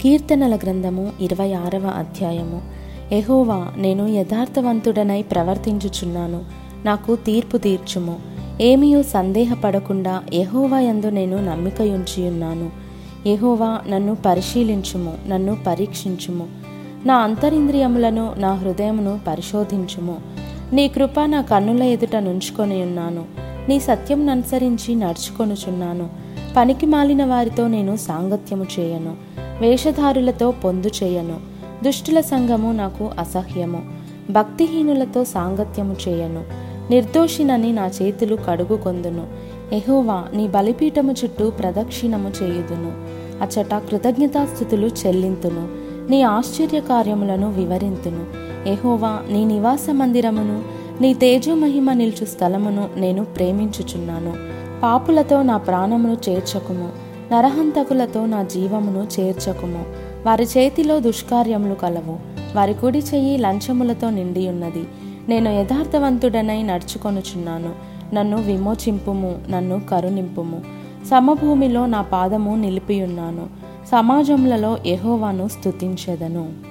కీర్తనల గ్రంథము ఇరవై ఆరవ అధ్యాయము. ఎహోవా నేను యథార్థవంతుడనై ప్రవర్తించుచున్నాను. నాకు తీర్పు తీర్చుము. ఏమీయూ సందేహపడకుండా ఎహోవా యందు నేను నమ్మికయుంచియున్నాను. ఎహోవా నన్ను పరిశీలించుము నన్ను పరీక్షించుము. నా అంతరింద్రియములను నా హృదయమును పరిశోధించుము. నీ కృప నా కన్నుల ఎదుట నుంచుకొని ఉన్నాను నీ సత్యం అనుసరించి నడుచుకొనుచున్నాను. పనికి మాలిన వారితో నేను సాంగత్యము చేయను. వేషధారులతో పొందు చేయను. దుష్టుల సంఘము నాకు అసహ్యము. భక్తిహీనులతో సాంగత్యము చేయను. నిర్దోషినని నా చేతులు కడుగుకొందును. ఎహోవా నీ బలిపీఠము చుట్టూ ప్రదక్షిణము చేయుదును. అచట కృతజ్ఞతాస్థుతులు చెల్లింతును. నీ ఆశ్చర్య కార్యములను వివరింతును. ఎహోవా నీ నివాస మందిరమును నీ తేజోమహిమ నిల్చు స్థలమును నేను ప్రేమించుచున్నాను. పాపులతో నా ప్రాణమును చేర్చకుము. నరహంతకులతో నా జీవమును చేర్చకుము. వారి చేతిలో దుష్కార్యములు కలవు. వారి కుడి చెయ్యి లంచములతో నిండి ఉన్నది నేను యథార్థవంతుడనై నడుచుకొనుచున్నాను. నన్ను విమోచింపుము నన్ను కరుణింపుము. సమభూమిలో నా పాదము నిలిపియున్నాను. సమాజములలో ఎహోవాను స్తుతించెదను.